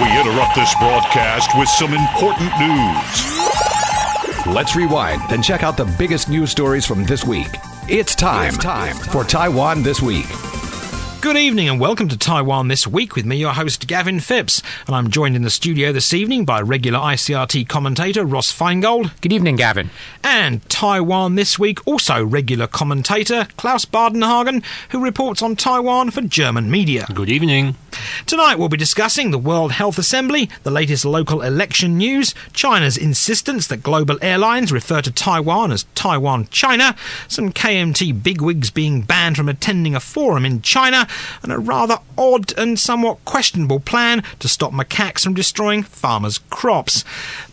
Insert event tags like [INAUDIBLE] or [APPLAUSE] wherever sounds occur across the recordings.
We interrupt this broadcast with some important news. Let's rewind and check out the biggest news stories from this week. It's time, it's time for Taiwan This Week. Good evening and welcome to Taiwan This Week with me, your host Gavin Phipps. And I'm joined in the studio this evening by regular ICRT commentator Ross Feingold. Good evening, Gavin. And Taiwan This Week, also regular commentator Klaus Bardenhagen, who reports on Taiwan for German media. Good evening. Tonight we'll be discussing the World Health Assembly, the latest local election news, China's insistence that global airlines refer to Taiwan as Taiwan China, some KMT bigwigs being banned from attending a forum in China, and a rather odd and somewhat questionable plan to stop macaques from destroying farmers' crops.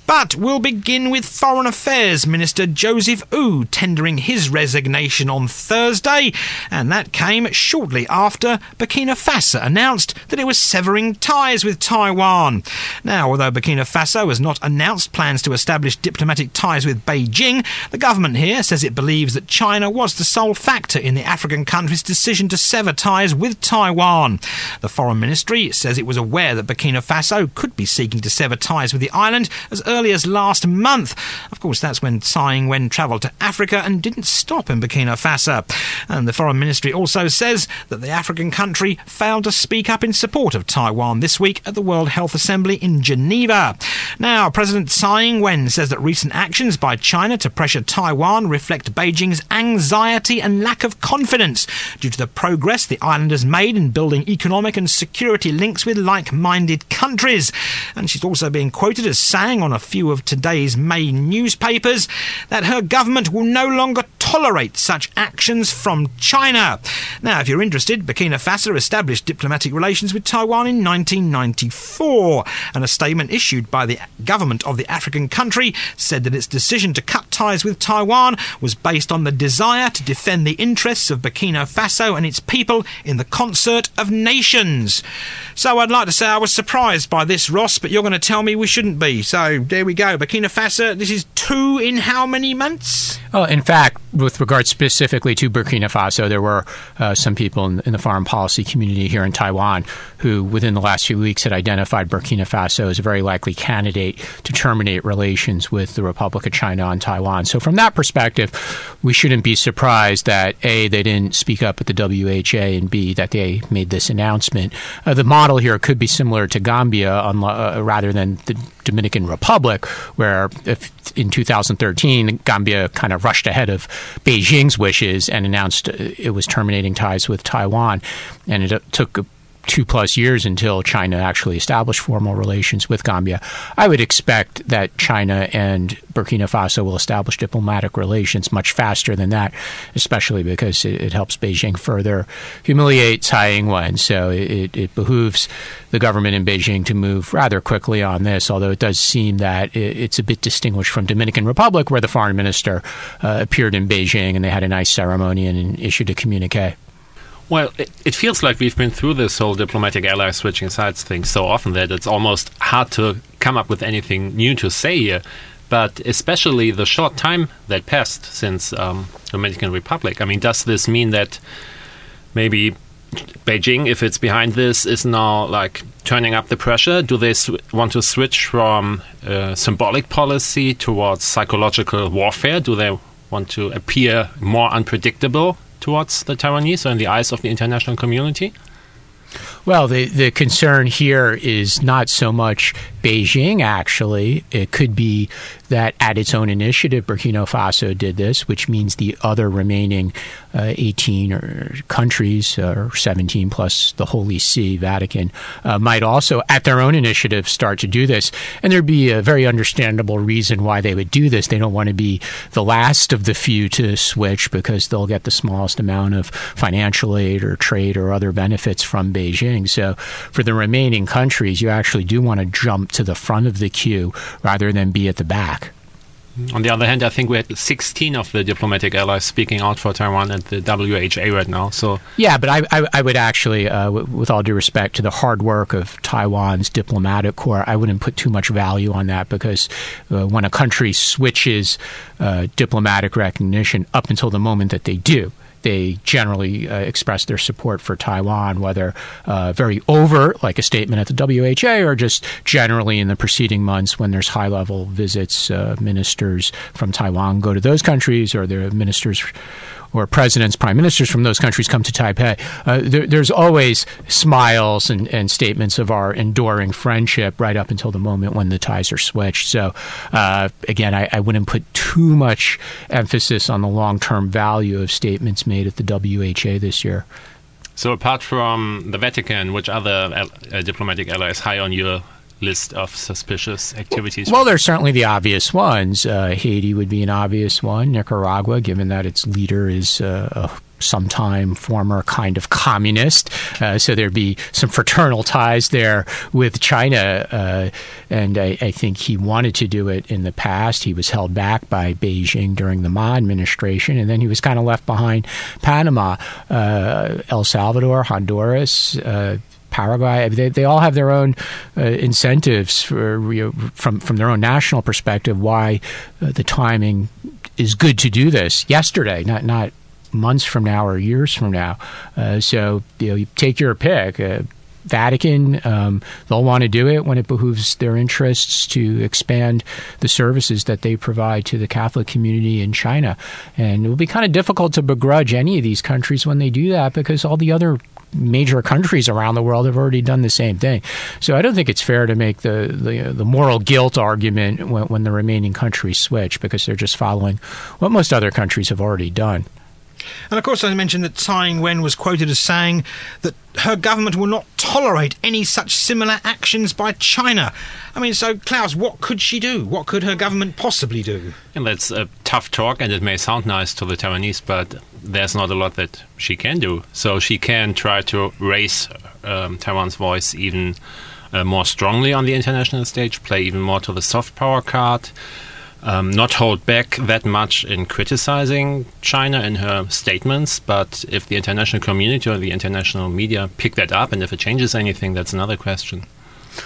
But we'll begin with Foreign Affairs Minister Joseph Wu tendering his resignation on Thursday, and that came shortly after Burkina Faso announced that it was severing ties with Taiwan. Now, although Burkina Faso has not announced plans to establish diplomatic ties with Beijing, the government here says it believes that China was the sole factor in the African country's decision to sever ties with Taiwan. The Foreign Ministry says it was aware that Burkina Faso could be seeking to sever ties with the island as early as last month. Of course, that's when Tsai Ing-wen travelled to Africa and didn't stop in Burkina Faso. And the Foreign Ministry also says that the African country failed to speak up in support of Taiwan this week at the World Health Assembly in Geneva. Now, President Tsai Ing-wen says that recent actions by China to pressure Taiwan reflect Beijing's anxiety and lack of confidence due to the progress the island has made in building economic and security links with like-minded countries. And she's also being quoted as saying on a few of today's main newspapers that her government will no longer tolerate such actions from China. Now, if you're interested, Burkina Faso established diplomatic relations with Taiwan in 1994, and a statement issued by the government of the African country said that its decision to cut ties with Taiwan was based on the desire to defend the interests of Burkina Faso and its people in the concert of nations. So I'd like to say I was surprised by this, Ross, but you're going to tell me we shouldn't be. So we go. Burkina Faso, this is two in how many months? Oh, in fact, with regard specifically to Burkina Faso, there were uh, some people in, in, the foreign policy community here in Taiwan who, within the last few weeks, had identified Burkina Faso as a very likely candidate to terminate relations with the Republic of China on Taiwan. So, from that perspective, we shouldn't be surprised that A, they didn't speak up at the WHA, and B, that they made this announcement. Uh, the model here could be similar to Gambia uh, rather than the Dominican Republic, where in 2013, Gambia kind of rushed ahead of Beijing's wishes and announced uh, it was terminating ties with Taiwan. And it took two plus years until China actually established formal relations with Gambia. I would expect that China and Burkina Faso will establish diplomatic relations much faster than that, especially because it, it helps Beijing further humiliate Tsai Ing-wen. So it, it, behooves the government in Beijing to move rather quickly on this, although it does seem that it, it's a bit distinguished from Dominican Republic, where the foreign minister uh, appeared in Beijing and they had a nice ceremony and issued a communique. Well, it, it, feels like we've been through this whole diplomatic ally switching sides thing so often that it's almost hard to come up with anything new to say here. But especially the short time that passed since um, Dominican Republic. I mean, does this mean that maybe Beijing, if it's behind this, is now like turning up the pressure? Do they sw- want to switch from uh, symbolic policy towards psychological warfare? Do they want to appear more unpredictable towards the Taiwanese or in the eyes of the international community? Well, the, the concern here is not so much Beijing, actually. It could be that at its own initiative, Burkina Faso did this, which means the other remaining uh, 18 or countries, or 17 plus the Holy See, Vatican, uh, might also, at their own initiative, start to do this. And there'd be a very understandable reason why they would do this. They don't want to be the last of the few to switch because they'll get the smallest amount of financial aid or trade or other benefits from Beijing. So for the remaining countries, you actually do want to jump to the front of the queue rather than be at the back. On the other hand, I think we had 16 of the diplomatic allies speaking out for Taiwan at the WHA right now. So yeah, but I, I, I would actually, uh, w- with all due respect to the hard work of Taiwan's diplomatic corps, I wouldn't put too much value on that because uh, when a country switches uh, diplomatic recognition, up until the moment that they do, they generally uh, express their support for Taiwan, whether uh, very overt, like a statement at the WHA, or just generally in the preceding months when there's high level visits, uh, ministers from Taiwan go to those countries, or the ministers or presidents, prime ministers from those countries come to Taipei, uh, there, there's always smiles and, and, statements of our enduring friendship right up until the moment when the ties are switched. So, uh, again, I, I, wouldn't put too much emphasis on the long term value of statements made at the WHA this year. So, apart from the Vatican, which other uh, diplomatic allies high on your list of suspicious activities? Well, there's certainly the obvious ones. Uh, Haiti would be an obvious one. Nicaragua, given that its leader is uh, a sometime former kind of communist. Uh, so there'd be some fraternal ties there with China. Uh, and I, I, think he wanted to do it in the past. He was held back by Beijing during the Ma administration, and then he was kind of left behind Panama, uh, El Salvador, Honduras. Uh, Paraguay. They, they all have their own uh, incentives for, you know, from from their own national perspective. Why uh, the timing is good to do this yesterday, not not months from now or years from now. Uh, so you know, you take your pick. Vatican, um, they'll want to do it when it behooves their interests to expand the services that they provide to the Catholic community in China. And it will be kind of difficult to begrudge any of these countries when they do that because all the other major countries around the world have already done the same thing. So I don't think it's fair to make the the, the moral guilt argument when, when the remaining countries switch because they're just following what most other countries have already done. And of course, I mentioned that Tsai Ing-wen was quoted as saying that her government will not tolerate any such similar actions by China. I mean, so Klaus, what could she do? What could her government possibly do? And that's a tough talk, and it may sound nice to the Taiwanese, but there's not a lot that she can do. So she can try to raise um, Taiwan's voice even uh, more strongly on the international stage, play even more to the soft power card um, not hold back that much in criticizing China in her statements, but if the international community or the international media pick that up and if it changes anything, that's another question.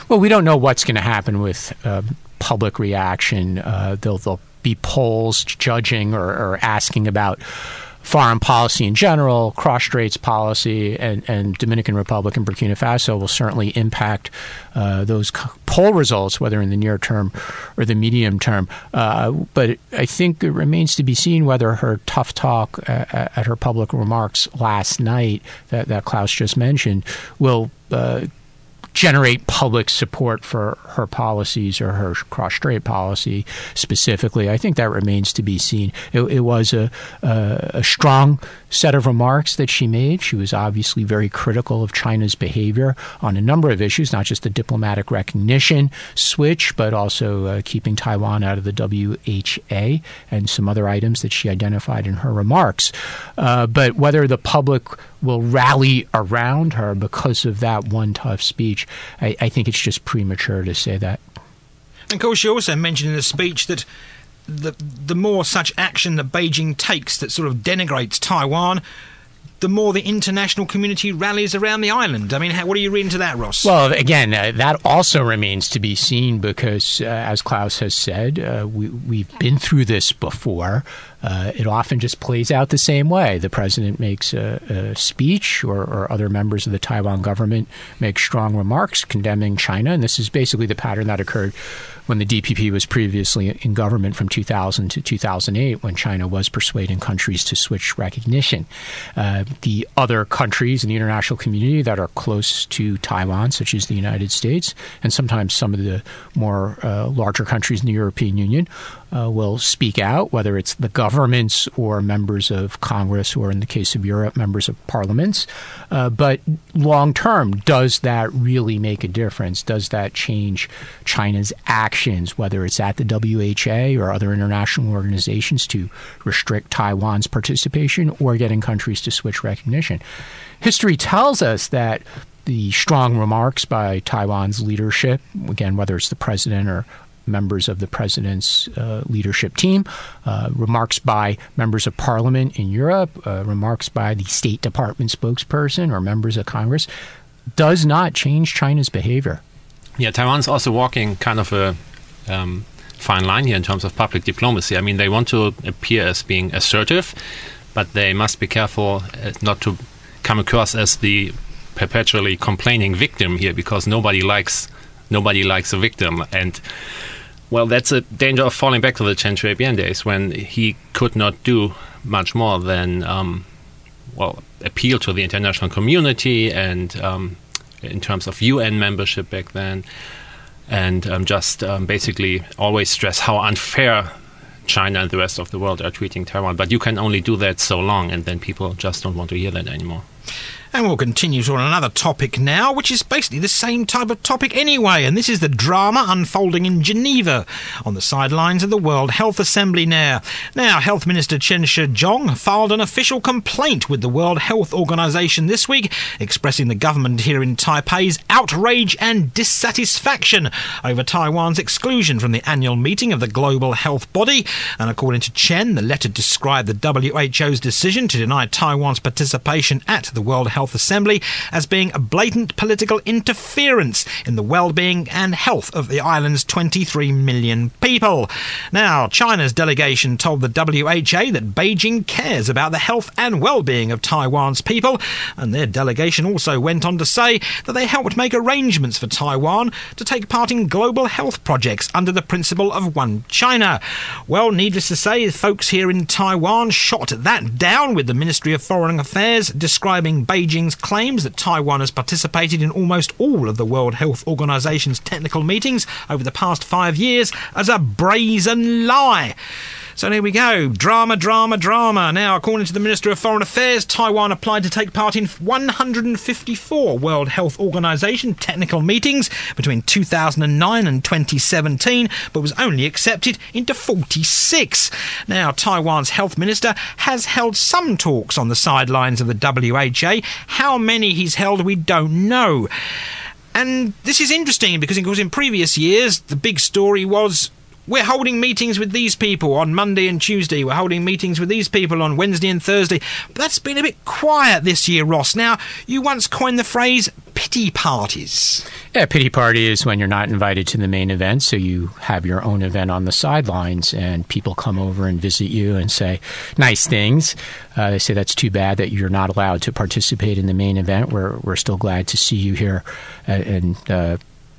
Well, we don't know what's going to happen with uh, public reaction. Uh, there'll, there'll, be polls judging or, or asking about foreign policy in general, cross straits policy, and, and, Dominican Republic and Burkina Faso will certainly impact uh, those poll results, whether in the near term or the medium term. Uh, but I think it remains to be seen whether her tough talk at, at her public remarks last night that, that Klaus just mentioned will uh, generate public support for her policies or her cross strait policy specifically. I think that remains to be seen. It, it was a, a, a, strong set of remarks that she made. She was obviously very critical of China's behavior on a number of issues, not just the diplomatic recognition switch, but also uh, keeping Taiwan out of the WHA and some other items that she identified in her remarks. Uh, but whether the public will rally around her because of that one tough speech. I, I think it's just premature to say that. And of course, you also mentioned in the speech that the the more such action that Beijing takes that sort of denigrates Taiwan, the more the international community rallies around the island. I mean, how, what do you read into that, Ross? Well, again, uh, that also remains to be seen because, uh, as Klaus has said, uh, we, we've been through this before. Uh, it often just plays out the same way. The president makes a, a speech, or, or, other members of the Taiwan government make strong remarks condemning China, and this is basically the pattern that occurred when the DPP was previously in government from 2000 to 2008, when China was persuading countries to switch recognition. Uh, the other countries in the international community that are close to Taiwan, such as the United States, and sometimes some of the more uh, larger countries in the European Union, uh, will speak out, whether it's the governments or members of Congress, or in the case of Europe, members of parliaments. Uh, but long term, does that really make a difference? Does that change China's actions, whether it's at the WHA or other international organizations, to restrict Taiwan's participation or getting countries to switch recognition? History tells us that the strong remarks by Taiwan's leadership, again, whether it's the president or members of the president's uh, leadership team, uh, remarks by members of parliament in Europe, uh, remarks by the State Department spokesperson or members of Congress, does not change China's behavior. Yeah, Taiwan's also walking kind of a um, fine line here in terms of public diplomacy. I mean, they want to appear as being assertive, but they must be careful uh, not to come across as the perpetually complaining victim here, because nobody likes nobody likes a victim, and well, that's a danger of falling back to the Chen Shui-bian days when he could not do much more than um, well appeal to the international community and um, in terms of UN membership back then, and um, just um, basically always stress how unfair China and the rest of the world are treating Taiwan. But you can only do that so long, and then people just don't want to hear that anymore. And we'll continue to another topic now, which is basically the same type of topic anyway, and this is the drama unfolding in Geneva on the sidelines of the World Health Assembly now. Now, Health Minister Chen Shih-chung filed an official complaint with the World Health Organization this week, expressing the government here in Taipei's outrage and dissatisfaction over Taiwan's exclusion from the annual meeting of the global health body. And according to Chen, the letter described the WHO's decision to deny Taiwan's participation at the World Health Health Assembly as being a blatant political interference in the well-being and health of the island's 23 million people. Now, China's delegation told the WHA that Beijing cares about the health and well-being of Taiwan's people, and their delegation also went on to say that they helped make arrangements for Taiwan to take part in global health projects under the principle of one China. Well, needless to say, folks here in Taiwan shot that down with the Ministry of Foreign Affairs describing Beijing Beijing's claims that Taiwan has participated in almost all of the World Health Organization's technical meetings over the past five years as a brazen lie. So there we go. Drama, drama, drama. Now, according to the Minister of Foreign Affairs, Taiwan applied to take part in 154 World Health Organization technical meetings between 2009 and 2017, but was only accepted into 46. Now, Taiwan's health minister has held some talks on the sidelines of the WHA. How many he's held, we don't know. And this is interesting because, of course, in previous years, the big story was we're holding meetings with these people on Monday and Tuesday. We're holding meetings with these people on Wednesday and Thursday. But that's been a bit quiet this year, Ross. Now, you once coined the phrase pity parties. Yeah, pity party is when you're not invited to the main event, so you have your own event on the sidelines, and people come over and visit you and say nice things. Uh, they say that's too bad that you're not allowed to participate in the main event. We're we're still glad to see you here, uh, and uh,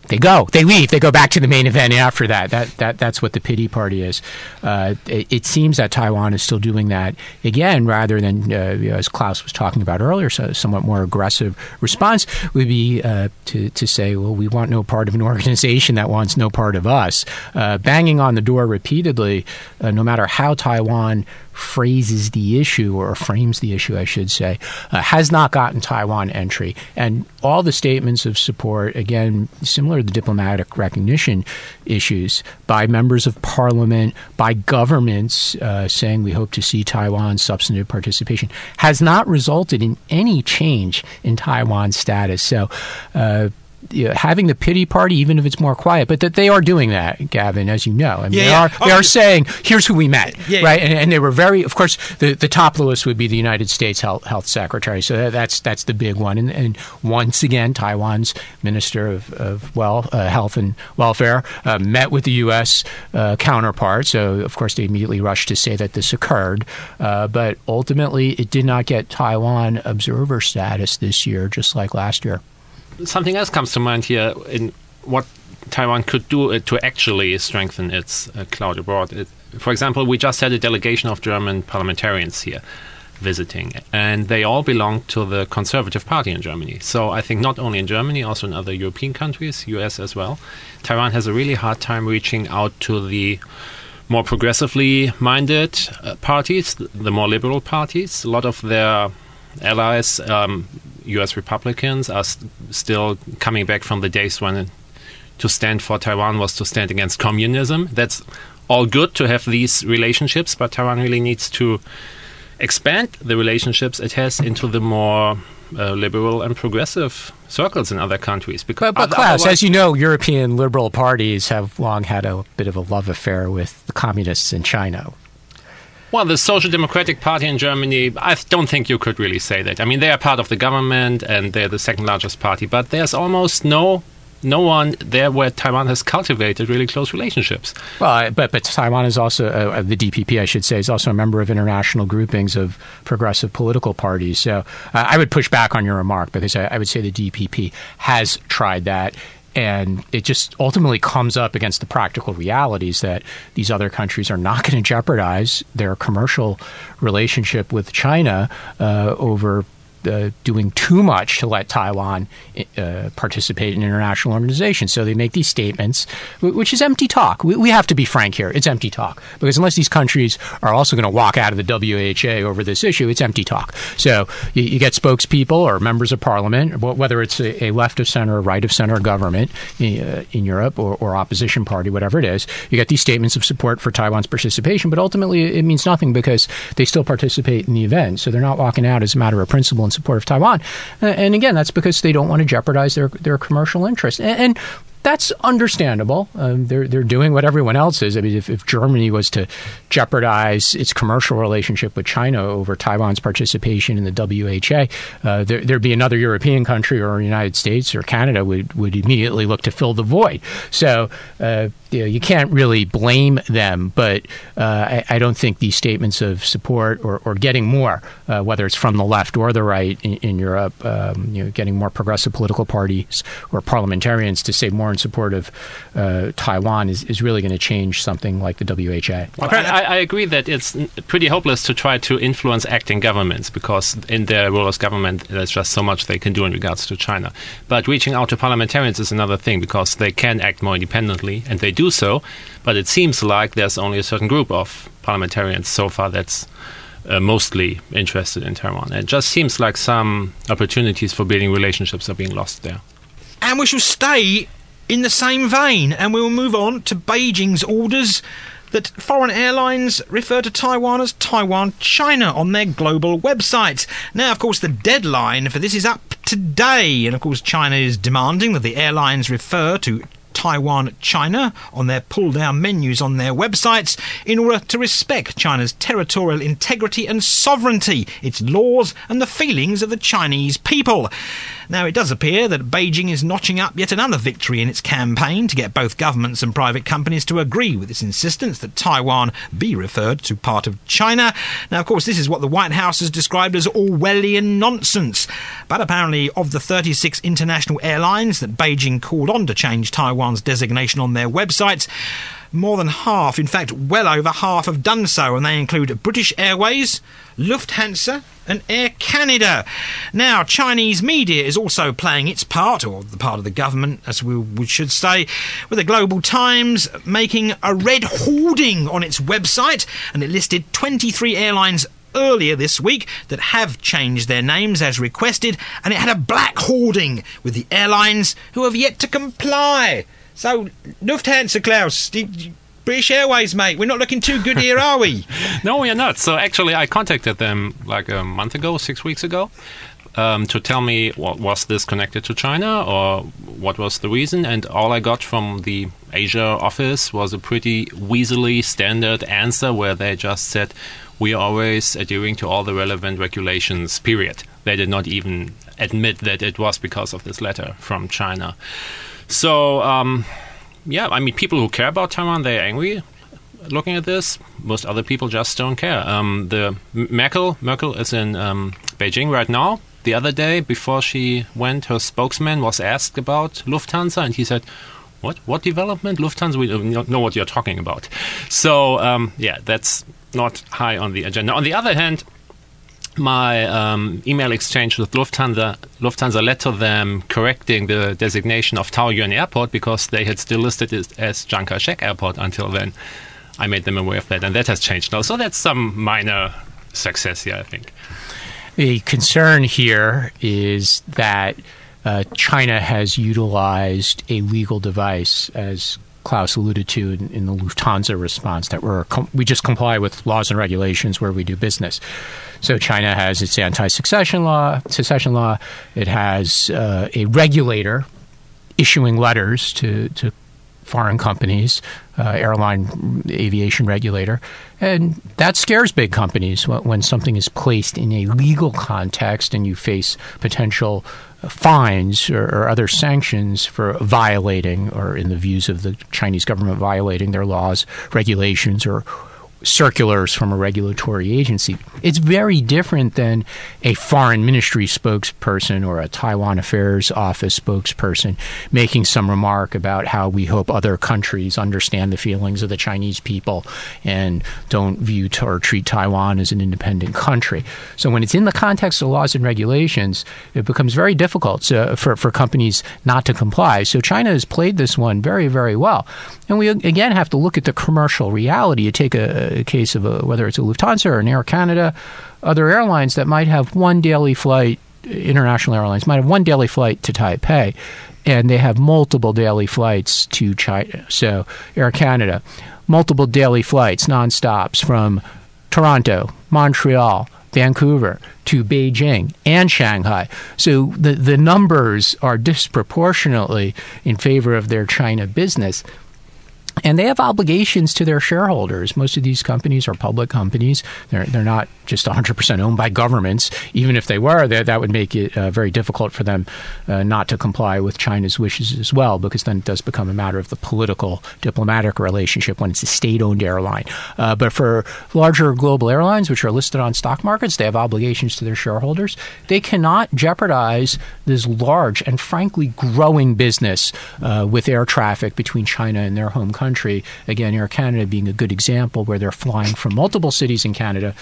they go, they leave, they go back to the main event after that. That that that's what the pity party is. Uh, it, it, seems that Taiwan is still doing that again, rather than uh, as Klaus was talking about earlier, so somewhat more aggressive response would be uh, to to say, well, we want no part of an [LAUGHS] organization that wants no part of us. Uh, banging on the door repeatedly, uh, no matter how Taiwan phrases the issue or frames the issue, I should say, uh, has not gotten Taiwan entry. And all the statements of support, again, similar to the diplomatic recognition issues by members of parliament, by governments uh, saying we hope to see Taiwan's substantive participation, has not resulted in any change in Taiwan's status. So, uh, you know, having the pity party, even if it's more quiet, but that they are doing that, Gavin, as you know. I mean, yeah, they yeah. are they oh, are saying, "Here's who we met," yeah, right? And, and, they were very, of course, the, the top list would be the United States Health, Health Secretary. So that's that's the big one. And, and once again, Taiwan's Minister of, of well uh, Health and Welfare uh, met with the U.S. Uh, counterpart. So of course, they immediately rushed to say that this occurred, uh, but ultimately, it did not get Taiwan observer status this year, just like last year something else comes to mind here in what Taiwan could do uh, to actually strengthen its uh, cloud abroad. It, for example, we just had a delegation of German parliamentarians here visiting, and they all belong to the Conservative Party in Germany. So I think not only in Germany, also in other European countries, US as well, Taiwan has a really hard time reaching out to the more progressively minded uh, parties, the more liberal parties. A lot of their allies, um, U.S. Republicans, are st- still coming back from the days when to stand for Taiwan was to stand against communism. That's all good to have these relationships, but Taiwan really needs to expand the relationships it has into the more uh, liberal and progressive circles in other countries. Because but, but Klaus, as you know, European liberal parties have long had a bit of a love affair with the communists in China. Well, the Social Democratic Party in Germany, I don't think you could really say that. I mean, they are part of the government and they're the second largest party, but there's almost no no one there where Taiwan has cultivated really close relationships. Well, but but Taiwan is also uh, the DPP, I should say, is also a member of international groupings of progressive political parties. So uh, I would push back on your remark because I, I would say the DPP has tried that and it just ultimately comes up against the practical realities that these other countries are not [LAUGHS] going to jeopardize their commercial relationship with China uh, over uh, doing too much to let Taiwan uh, participate in international organizations. So they make these statements, which is empty talk. We, we, have to be frank here. It's empty talk because unless these countries are also going to walk out of the WHA over this issue, it's empty talk. So you, you get spokespeople or members of parliament, whether it's a, a left of center or right of center government in, uh, in Europe or, or, opposition party, whatever it is, you get these statements of support for Taiwan's participation, but ultimately it means nothing because they still participate in the event. So they're not walking out as a matter of principle support of Taiwan. And again, that's because they don't want to jeopardize their their commercial interests. And, and that's understandable. Um, they're they're doing what everyone else is. I mean, if, if, Germany was to jeopardize its commercial relationship with China over Taiwan's participation in the WHA, uh, there, would be another European country or United States or Canada would would immediately look to fill the void. So uh, you, know, you can't really blame them, but uh, I, I, don't think these statements of support or, or getting more, uh, whether it's from the left or the right in, in Europe, um, you know, getting more progressive political parties or parliamentarians to say more in support of uh, Taiwan is, is really going to change something like the WHA. Well, I, I, agree that it's pretty hopeless to try to influence acting governments because in their role as government, there's just so much they can do in regards to China. But reaching out to parliamentarians is another thing because they can act more independently and they do do so, but it seems like there's only a certain group of parliamentarians so far that's uh, mostly interested in Taiwan. It just seems like some opportunities for building relationships are being lost there. And we shall stay in the same vein, and we will move on to Beijing's orders that foreign airlines refer to Taiwan as Taiwan China on their global websites. Now, of course, the deadline for this is up today, and of course, China is demanding that the airlines refer to Taiwan China on their pull down menus on their websites in order to respect China's territorial integrity and sovereignty, its laws, and the feelings of the Chinese people. Now, it does appear that Beijing is notching up yet another victory in its campaign to get both governments and private companies to agree with its insistence that Taiwan be referred to part of China. Now, of course, this is what the White House has described as Orwellian nonsense. But apparently, of the 36 international airlines that Beijing called on to change Taiwan's designation on their websites, more than half, in fact, well over half, have done so, and they include British Airways, Lufthansa, and Air Canada. Now, Chinese media is also playing its part, or the part of the government, as we, we should say, with the Global Times making a red hoarding on its website, and it listed 23 airlines earlier this week that have changed their names as requested, and it had a black hoarding with the airlines who have yet to comply. So, Lufthansa, Klaus, British Airways, mate, we're not looking too good here, are we? [LAUGHS] no, we are not. So, actually, I contacted them like a month ago, six weeks ago. Um, to tell me what was this connected to China or what was the reason, and all I got from the Asia office was a pretty weaselly standard answer where they just said we are always adhering to all the relevant regulations. Period. They did not even admit that it was because of this letter from China. So, um, yeah, I mean, people who care about Taiwan, they're angry looking at this. Most other people just don't care. Um, the Merkel, Merkel is in um, Beijing right now. The other day, before she went, her spokesman was asked about Lufthansa, and he said, "What? What development? Lufthansa? We don't know what you're talking about." So, um, yeah, that's not high on the agenda. On the other hand, my um, email exchange with Lufthansa, Lufthansa led to them correcting the designation of Taoyuan Airport because they had still listed it as Chiang Kai-shek Airport until then. I made them aware of that, and that has changed now. So that's some minor success here, I think. The concern here is that uh, China has utilized a legal device as Klaus alluded to in, in the Lufthansa response that we're com- we just comply with laws and regulations where we do business. So China has its anti-succession law, secession law. It has uh, a regulator issuing letters to to foreign companies, uh, airline aviation regulator, and that scares big companies when something is placed in a legal context and you face potential fines or, or, other sanctions for violating, or in the views of the Chinese government, violating their laws, regulations, or circulars from a regulatory agency. It's very different than a foreign ministry spokesperson or a Taiwan Affairs Office spokesperson making some remark about how we hope other countries understand the feelings of the Chinese people and don't view or treat Taiwan as an independent country. So when it's in the context of laws and regulations, it becomes very difficult to, for, for companies not to comply. So China has played this one very, very well. And we again have to look at the commercial reality. You take a, case of a, whether it's a Lufthansa or an Air Canada, other airlines that might have one daily flight, international airlines might have one daily flight to Taipei, and they have multiple daily flights to China. So Air Canada, multiple daily flights, non-stops from Toronto, Montreal, Vancouver to Beijing and Shanghai. So the, the numbers are disproportionately in favor of their China business and they have obligations to their shareholders. Most of these companies are public companies. They're they're not just 100% owned by governments. Even if they were, that would make it uh, very difficult for them uh, not to comply with China's wishes as well, because then it does become a matter of the political diplomatic relationship when it's a state-owned airline. Uh, but for larger global airlines, which are listed on stock markets, they have obligations to their shareholders. They cannot jeopardize this large and frankly growing business uh, with air traffic between China and their home country. Again, Air Canada being a good example where they're flying from multiple cities in Canada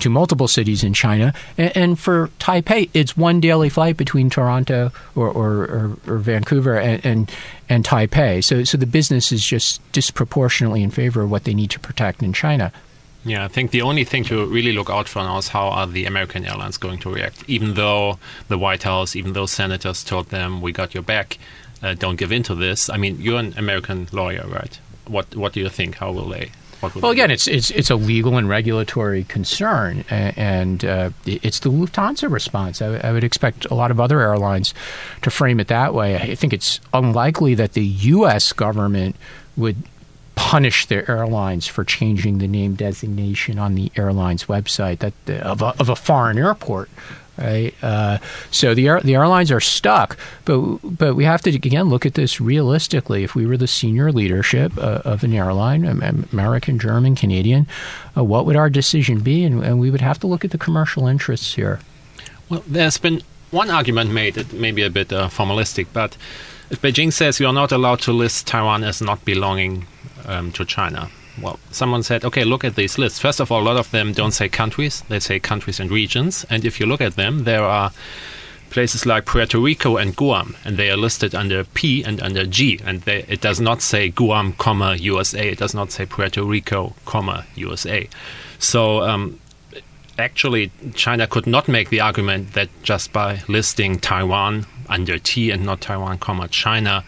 to multiple cities in China. And, and for Taipei, it's one daily flight between Toronto or, or, or, or Vancouver and, and, and Taipei. So, so the business is just disproportionately in favor of what they need to protect in China. Yeah, I think the only thing to really look out for now is how are the American airlines going to react. Even though the White House, even though senators told them, we got your back, uh, don't give in to this. I mean, you're an American lawyer, right? What what do you think? How will they? well, again, it's it's it's a legal and regulatory concern, and uh, it's the Lufthansa response. I, I, would expect a lot of other airlines to frame it that way. I think it's unlikely that the U.S. government would punish their airlines for changing the name designation on the airline's website that of a, of a foreign airport right? Uh, so the the airlines are stuck, but but we have to again look at this realistically. If we were the senior leadership uh, of an airline, American, German, Canadian, uh, what would our decision be? And, and, we would have to look at the commercial interests here. Well, there's been one argument made that may be a bit uh, formalistic, but if Beijing says you are not allowed to list Taiwan as not belonging um, to China, well, someone said, okay, look at these lists. First of all, a lot of them don't say countries, they say countries and regions. And if you look at them, there are places like Puerto Rico and Guam, and they are listed under P and under G. And they, it does not say Guam, comma, USA. It does not say Puerto Rico, comma, USA. So um, actually, China could not make the argument that just by listing Taiwan under T and not Taiwan, comma, China,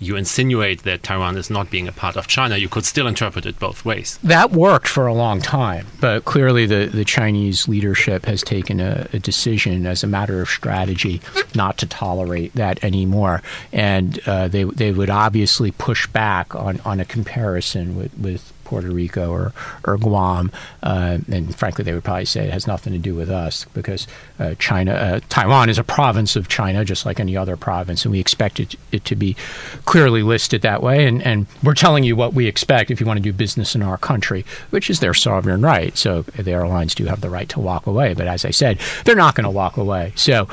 you insinuate that Taiwan is not being a part of China, you could still interpret it both ways. That worked for a long time, but clearly the, the Chinese leadership has taken a, a decision as a matter of strategy not to tolerate that anymore. And uh, they, they would obviously push back on, on a comparison with, with Puerto Rico or, or Guam. Uh, and frankly, they would probably say it has nothing to do with us because uh, China, uh, Taiwan is a province of China, just like any other province, and we expect it, it to be clearly listed that way. And, and we're telling you what we expect if you want to do business in our country, which is their sovereign right. So the airlines do have the right to walk away. But as I said, they're not going to walk away. So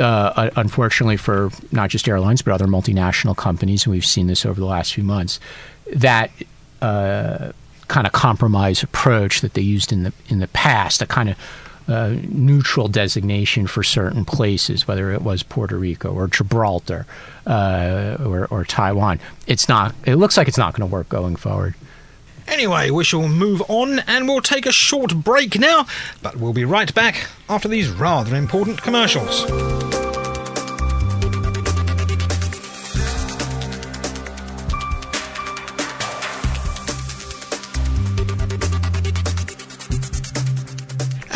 uh, unfortunately, for not just airlines, but other multinational companies, and we've seen this over the last few months, that uh, kind of compromise approach that they used in the in the past, a kind of uh, neutral designation for certain places, whether it was Puerto Rico or Gibraltar uh, or, or Taiwan. It's not. It looks like it's not going to work going forward. Anyway, we shall move on and we'll take a short break now, but we'll be right back after these rather important commercials.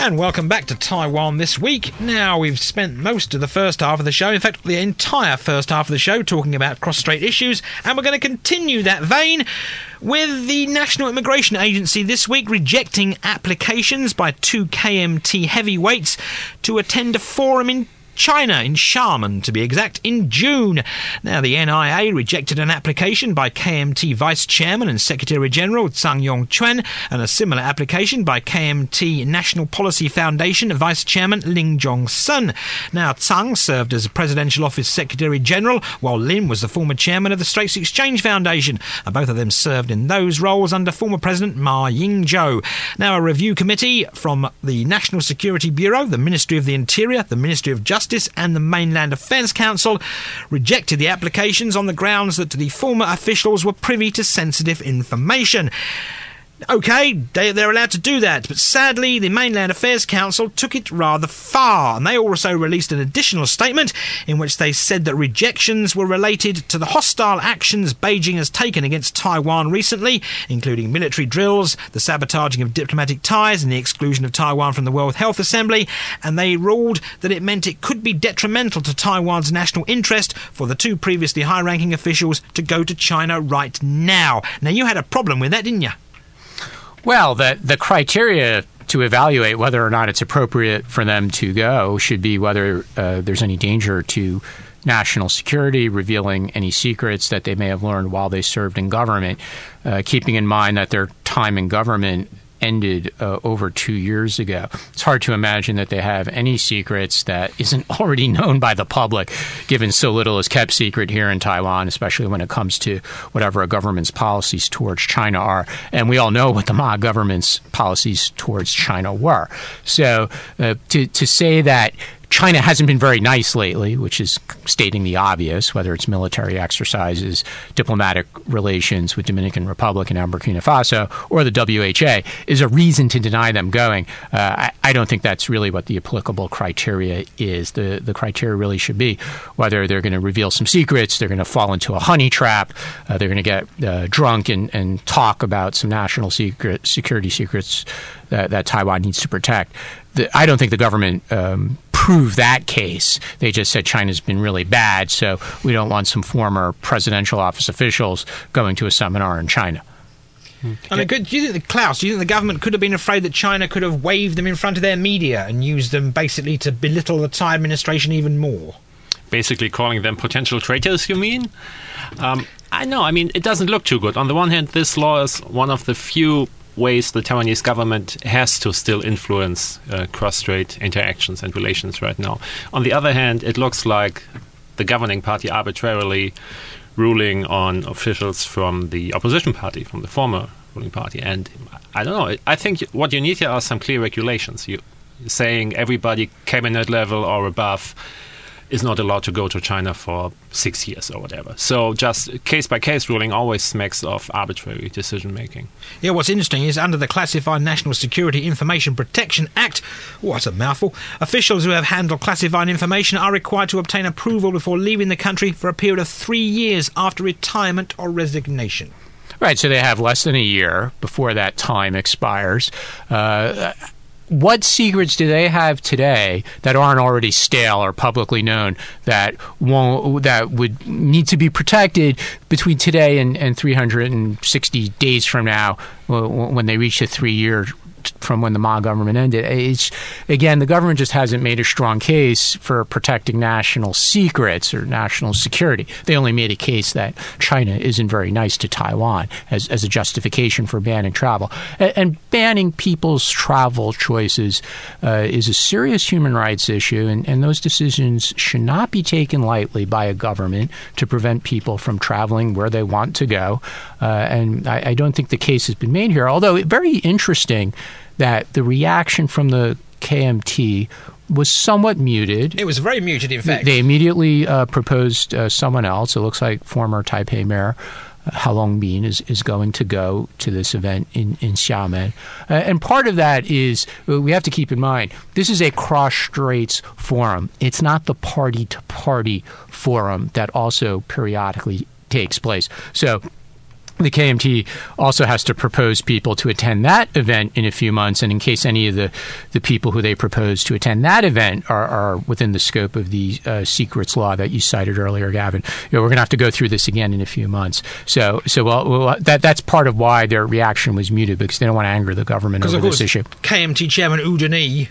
And welcome back to Taiwan this week. Now, we've spent most of the first half of the show, in fact, the entire first half of the show, talking about cross strait issues, and we're going to continue that vein with the National Immigration Agency this week rejecting applications by two KMT heavyweights to attend a forum in China, in Xiamen to be exact, in June. Now, the NIA rejected an application by KMT Vice Chairman and Secretary General Tseng Yung-chuan and a similar application by KMT National Policy Foundation Vice Chairman Lin Join-sane. Now, Tseng served as Presidential Office Secretary General, while Lin was the former chairman of the Straits Exchange Foundation. And both of them served in those roles under former President Ma Ying-jeou. Now, a review committee from the National Security Bureau, the Ministry of the Interior, the Ministry of Justice, Justice and the Mainland Affairs Council rejected the applications on the grounds that the former officials were privy to sensitive information. Okay, they, they're allowed to do that, but sadly, the Mainland Affairs Council took it rather far, and they also released an additional statement in which they said that rejections were related to the hostile actions Beijing has taken against Taiwan recently, including military drills, the sabotaging of diplomatic ties, and the exclusion of Taiwan from the World Health Assembly, and they ruled that it meant it could be detrimental to Taiwan's national interest for the two previously high ranking officials to go to China right now. Now, you had a problem with that, didn't you? Well, the the criteria to evaluate whether or not it's appropriate for them to go should be whether uh, there's any danger to national security, revealing any secrets that they may have learned while they served in government, uh, keeping in mind that their time in government ended uh, over two years ago. It's hard to imagine that they have any secrets that isn't [LAUGHS] already known by the public, given so little is kept secret here in Taiwan, especially when it comes to whatever a government's policies towards China are. And we all know what the Ma government's policies towards China were. So uh, to, to say that China hasn't been very nice lately, which is stating the obvious, whether it's military exercises, diplomatic relations with Dominican Republic and Burkina Faso, or the WHA, is a reason to deny them going. Uh, I, I, don't think that's really what the applicable criteria is. The, the criteria really should be whether they're going to reveal some secrets, they're going to fall into a honey trap, uh, they're going to get uh, drunk and, and talk about some national secret, security secrets that, that Taiwan needs to protect. The, I don't think the government um, prove that case. They just said China's been really bad, so we don't want some former presidential office officials going to a seminar in China. I mean, could, do you think the Klaus? Do you think the government could have been afraid that China could have waved them in front of their media and used them basically to belittle the Tsai administration even more? Basically, calling them potential traitors. You mean? Um, I know. I mean, it doesn't look too good. On the one hand, this law is one of the few ways the Taiwanese government has to still influence uh, cross-strait interactions and relations right now. On the other hand, it looks like the governing party arbitrarily ruling on officials from the opposition party, from the former ruling party. And I don't know. I think what you need here are some clear regulations. You saying everybody cabinet level or above is not allowed to go to China for six years or whatever. So just case by case ruling always smacks of arbitrary decision making. Yeah, what's interesting is under the Classified National Security Information Protection Act, what a mouthful, officials who have handled classified information are required to obtain approval before leaving the country for a period of three years after retirement or resignation. Right, so they have less than a year before that time expires. Uh, what secrets do they have today that aren't already stale or publicly known that won't that would need to be protected between today and, and 360 days from now when they reach the three year from when the Ma government ended. It's again, the government just hasn't made a strong case for protecting national secrets or national security. They only made a case that China isn't very nice to Taiwan as, as a justification for banning travel. And, and banning people's travel choices uh, is a serious human rights issue, and, and those decisions should not be taken lightly by a government to prevent people from traveling where they want to go. Uh, and I, I don't think the case has been made here, although very interesting that the reaction from the KMT was somewhat muted. It was very muted, in fact. They immediately uh, proposed uh, someone else. It looks like former Taipei Mayor uh, Hau Lung-bin is, is going to go to this event in, in Xiamen. Uh, and part of that is uh, we have to keep in mind this is a cross straits forum. It's not the party to party forum that also periodically takes place. So the KMT also has to propose people to attend that event in a few months. And in case any of the, the people who they propose to attend that event are, are within the scope of the uh, secrets law that you cited earlier, Gavin, you know, we're going to have to go through this again in a few months. So, so well, well, that that's part of why their reaction was muted because they don't want to anger the government over this issue. KMT chairman Wu Den-yih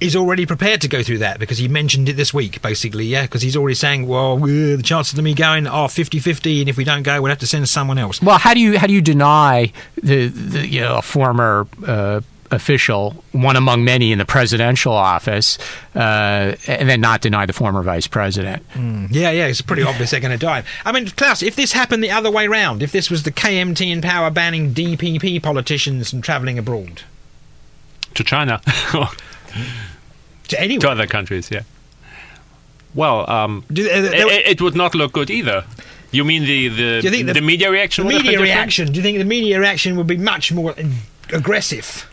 is already prepared to go through that because he mentioned it this week, basically, yeah, because he's already saying, well, the chances of me going are 50-50, and if we don't go, we'll have to send someone else. Well, how do you how do you deny the, the you know a former uh, official, one among many in the presidential office, uh, and then not deny the former vice president? Yeah, yeah, it's pretty obvious they're going to die. I mean, Klaus, if this happened the other way round, if this was the KMT in power banning DPP politicians from travelling abroad To China, or [LAUGHS] to anyone, to other countries, yeah. Well, um, Do- uh, it, it would not look good either. You mean the the, the, the- media reaction? the would have been media reaction, do you think the media reaction would be much more aggressive?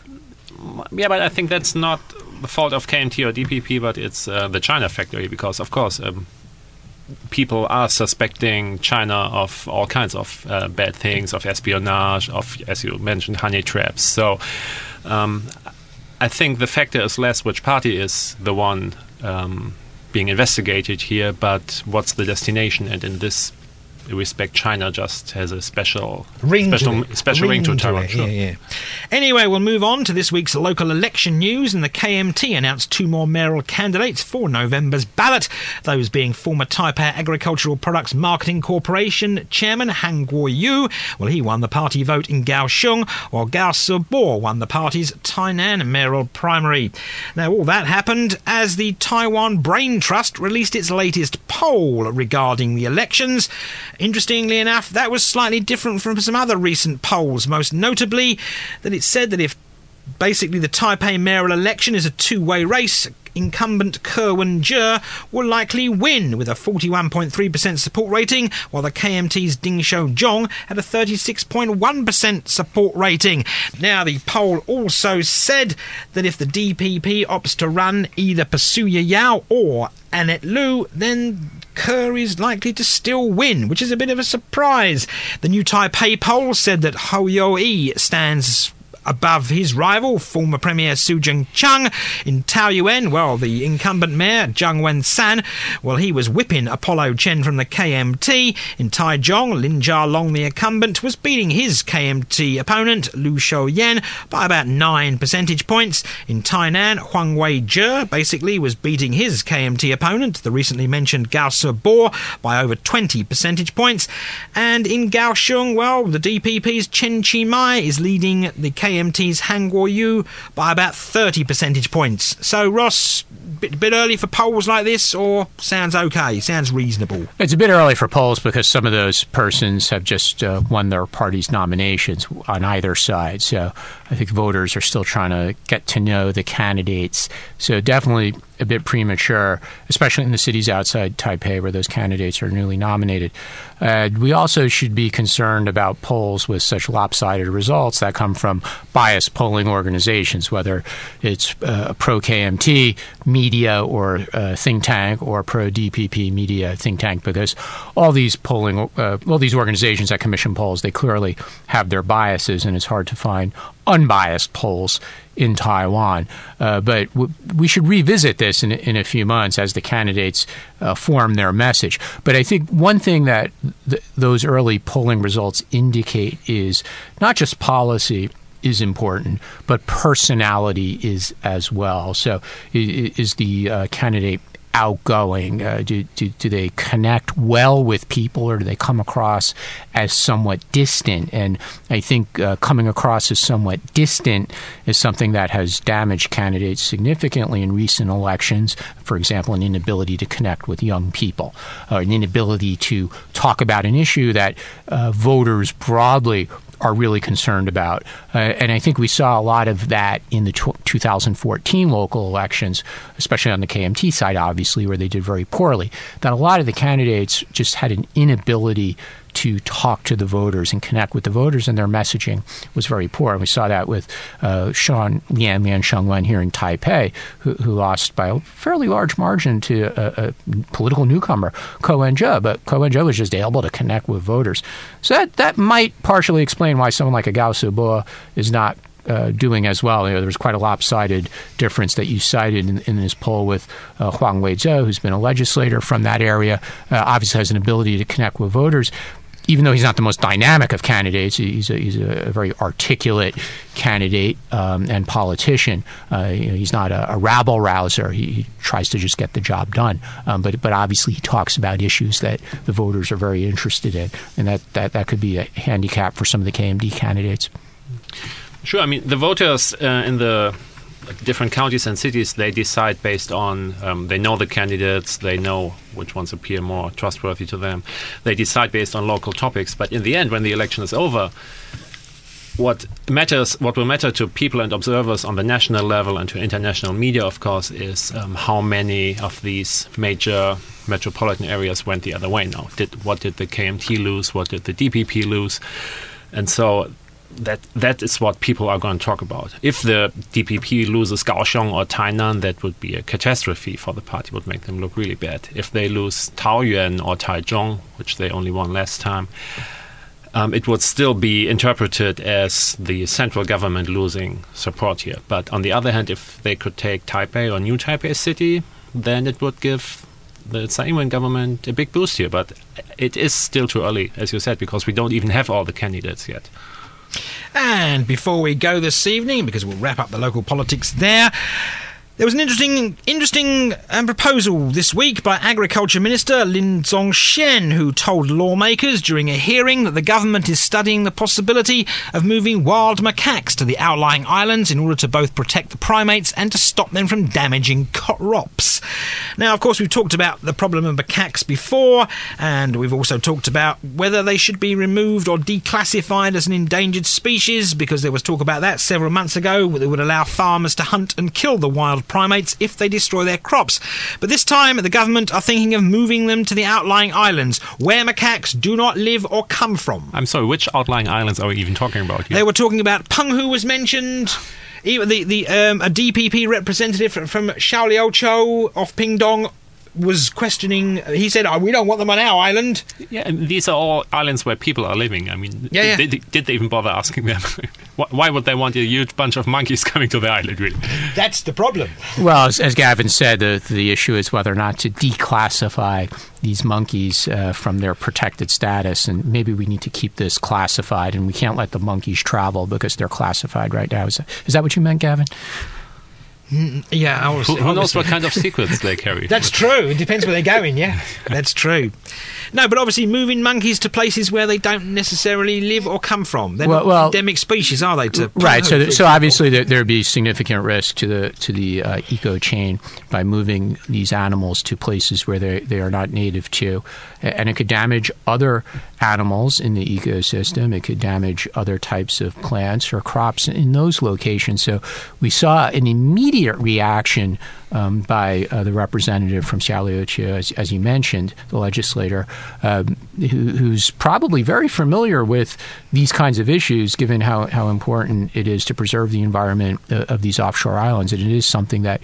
Yeah, but I think that's not the fault of KMT or DPP, but it's uh, the China factory because, of course, um, people are suspecting China of all kinds of uh, bad things, of espionage, of, as you mentioned, honey traps. So um, I think the factor is less which party is the one um, being investigated here, but what's the destination. And in this respect, China just has a special ring special, to special ring, to Taiwan. it, sure. Yeah, yeah. Anyway, we'll move on to this week's local election news, and the KMT announced two more mayoral candidates for November's ballot. Those being former Taipei Agricultural Products Marketing Corporation Chairman Han Guo-yu. Well, he won the party vote in Kaohsiung, while Gao Sibo won the party's Tainan mayoral primary. Now, all that happened as the Taiwan Brain Trust released its latest poll regarding the elections. Interestingly enough, that was slightly different from some other recent polls, most notably that it said that if basically the Taipei mayoral election is a two-way race, incumbent Ko Wen-je will likely win with a 41.3% support rating, while the KMT's Ding Shou-jong had a 36.1% support rating. Now, the poll also said that if the DPP opts to run either Pasuya Yao or Annette Lu, then Ko is likely to still win, which is a bit of a surprise. The new Taipei poll said that Hou Yu-ih stands above his rival, former Premier Su Tseng-chang. In Taoyuan, well, the incumbent mayor, Cheng Wen-tsan, well, he was whipping Apollo Chen from the KMT. In Taichung, Lin Chia-lung, the incumbent, was beating his KMT opponent, Lu Shiow-yen, by about 9 percentage points. In Tainan, Huang Wei-cher basically was beating his KMT opponent, the recently mentioned Gao Sibo, by over 20 percentage points. And in Kaohsiung, well, the DPP's Chen Chi-mai is leading the KMT's Han Guo-yu by about 30 percentage points. So, Ross, bit, bit early for polls like this, or sounds okay? Sounds reasonable. It's a bit early for polls because some of those persons have just uh, won their party's nominations on either side. So I think voters are still trying to get to know the candidates. So definitely a bit premature, especially in the cities outside Taipei where those candidates are newly nominated. Uh, we also should be concerned about polls with such lopsided results that come from biased polling organizations, whether it's uh, pro KMT media or uh, think tank or pro DPP media think tank, because all these polling, uh, all these organizations that commission polls, they clearly have their biases, and it's hard to find unbiased polls in Taiwan. Uh, but w- we should revisit this in, in a few months as the candidates uh, form their message. But I think one thing that th- those early polling results indicate is not just policy is important, but personality is as well. So, is the uh, candidate outgoing? Uh, do, do, do they connect well with people or do they come across as somewhat distant? And I think uh, coming across as somewhat distant is something that has damaged candidates significantly in recent elections. For example, an inability to connect with young people, or an inability to talk about an issue that uh, voters broadly are really concerned about. Uh, and I think we saw a lot of that in the tw 2014 local elections, especially on the KMT side, obviously, where they did very poorly. That a lot of the candidates just had an inability to talk to the voters and connect with the voters, and their messaging was very poor. And we saw that with uh, Sean Lien Lian Shengwen here in Taipei, who, who, lost by a fairly large margin to a, a political newcomer, Ko Wen-je. But Ko Wen-je was just able to connect with voters. So that, that might partially explain why someone like a Gao Sibo is not uh, doing as well. You know, there was quite a lopsided difference that you cited in, in this poll with uh, Huang Wei-cher, who's been a legislator from that area, uh, obviously has an ability to connect with voters. Even though he's not the most dynamic of candidates, he's a, he's a very articulate candidate um, and politician. Uh, you know, he's not a, a rabble rouser. He, tries to just get the job done. Um, but but obviously he talks about issues that the voters are very interested in, and that, that, that could be a handicap for some of the KMT candidates. Sure. I mean, the voters uh, in the different counties and cities they decide based on um, they know the candidates, they know which ones appear more trustworthy to them. They decide based on local topics. But in the end, when the election is over, what matters, what will matter to people and observers on the national level and to international media, of course, is um, how many of these major metropolitan areas went the other way. Now, did what did the KMT lose? What did the DPP lose? And so that that is what people are going to talk about. If the DPP loses Kaohsiung or Tainan, that would be a catastrophe for the party. Would make them look really bad. If they lose Taoyuan or Taichung, which they only won last time, um, it would still be interpreted as the central government losing support here. But on the other hand, if they could take Taipei or New Taipei City, then it would give the Tsai Ing-wen government a big boost here. But it is still too early, as you said, because we don't even have all the candidates yet. And before we go this evening, because we'll wrap up the local politics there, there was an interesting, interesting um, proposal this week by Agriculture Minister Lin Tsung-hsien, who told lawmakers during a hearing that the government is studying the possibility of moving wild macaques to the outlying islands in order to both protect the primates and to stop them from damaging crops. Now, of course, we've talked about the problem of macaques before, and we've also talked about whether they should be removed or declassified as an endangered species, because there was talk about that several months ago that would allow farmers to hunt and kill the wild primates if they destroy their crops. But this time, the government are thinking of moving them to the outlying islands where macaques do not live or come from. I'm sorry, which outlying islands are we even talking about here? They were talking about Penghu was mentioned. Even the the um, a DPP representative from, from Xiaoliuqiu off Pingtung was questioning. He said, oh, "We don't want them on our island." Yeah, and these are all islands where people are living. I mean, yeah, yeah. Did, did, they even bother asking them? [LAUGHS] Why would they want a huge bunch of monkeys [LAUGHS] coming to the island? Really, that's the problem. Well, as, as Gavin said, the the issue is whether or not to declassify these monkeys uh, from their protected status, and maybe we need to keep this classified, and we can't let the monkeys travel because they're classified right now. Is that, is that what you meant, Gavin? Mm, yeah, who, who knows what kind of [LAUGHS] secrets they carry? That's true. It depends where they're going. Yeah, [LAUGHS] that's true. No, but obviously moving monkeys to places where they don't necessarily live or come from. They're well, not well, endemic species, are they? To right. So, th- so obviously there would be significant risk to the to the uh, eco chain by moving these animals to places where they they are not native to, and it could damage other animals in the ecosystem. It could damage other types of plants or crops in those locations. So we saw an immediate reaction um, by uh, the representative from Xiaoliuqiu, as, as you mentioned, the legislator, um, who, who's probably very familiar with these kinds of issues, given how, how important it is to preserve the environment uh, of these offshore islands. And it is something that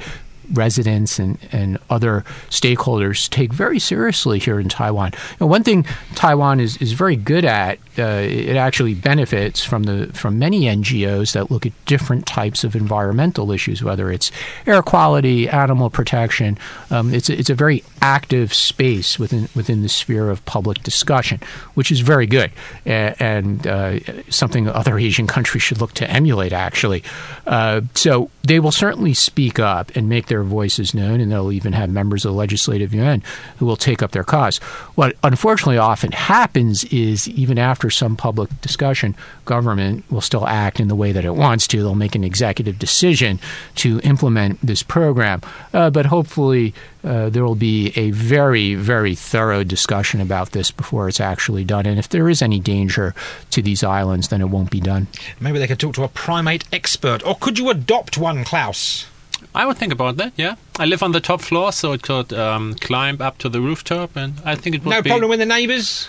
residents and, and other stakeholders take very seriously here in Taiwan. One thing Taiwan is, is very good at, uh, it actually benefits from the from many NGOs that look at different types of environmental issues, whether it's air quality, animal protection. Um, it's, a, it's a very active space within within the sphere of public discussion, which is very good and, uh, something other Asian countries should look to emulate, actually. Uh, so they will certainly speak up and make their voices known, and they'll even have members of the legislative yuan who will take up their cause. What unfortunately often happens is even after some public discussion, government will still act in the way that it wants to. They'll make an executive decision to implement this program, uh, but hopefully uh, there will be a very, very thorough discussion about this before it's actually done. And if there is any danger to these islands, then it won't be done. Maybe they could talk to a primate expert, or could you adopt one, Klaus? I would think about that. Yeah, I live on the top floor, so it could um, climb up to the rooftop, and I think it would be no be problem with the neighbours.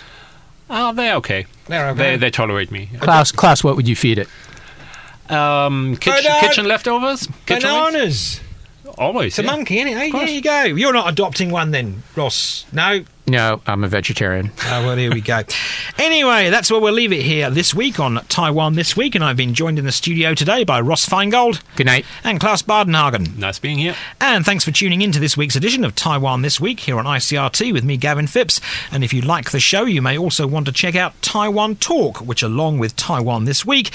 Oh, they're okay. They're okay. They, they tolerate me. Klaus, Klaus, what would you feed it? Um, kitchen, Banana- kitchen leftovers? Kitchen wings? Bananas. Always. It's a monkey, isn't it? Hey, there you go. You're not adopting one then, Ross. No. No, I'm a vegetarian. Oh, well, here we go. [LAUGHS] Anyway, that's where we'll leave it here this week on Taiwan This Week, and I've been joined in the studio today by Ross Feingold Good night. and Klaus Bardenhagen. Nice being here. And thanks for tuning in to this week's edition of Taiwan This Week here on ICRT with me, Gavin Phipps. And if you like the show, you may also want to check out Taiwan Talk, which, along with Taiwan This Week,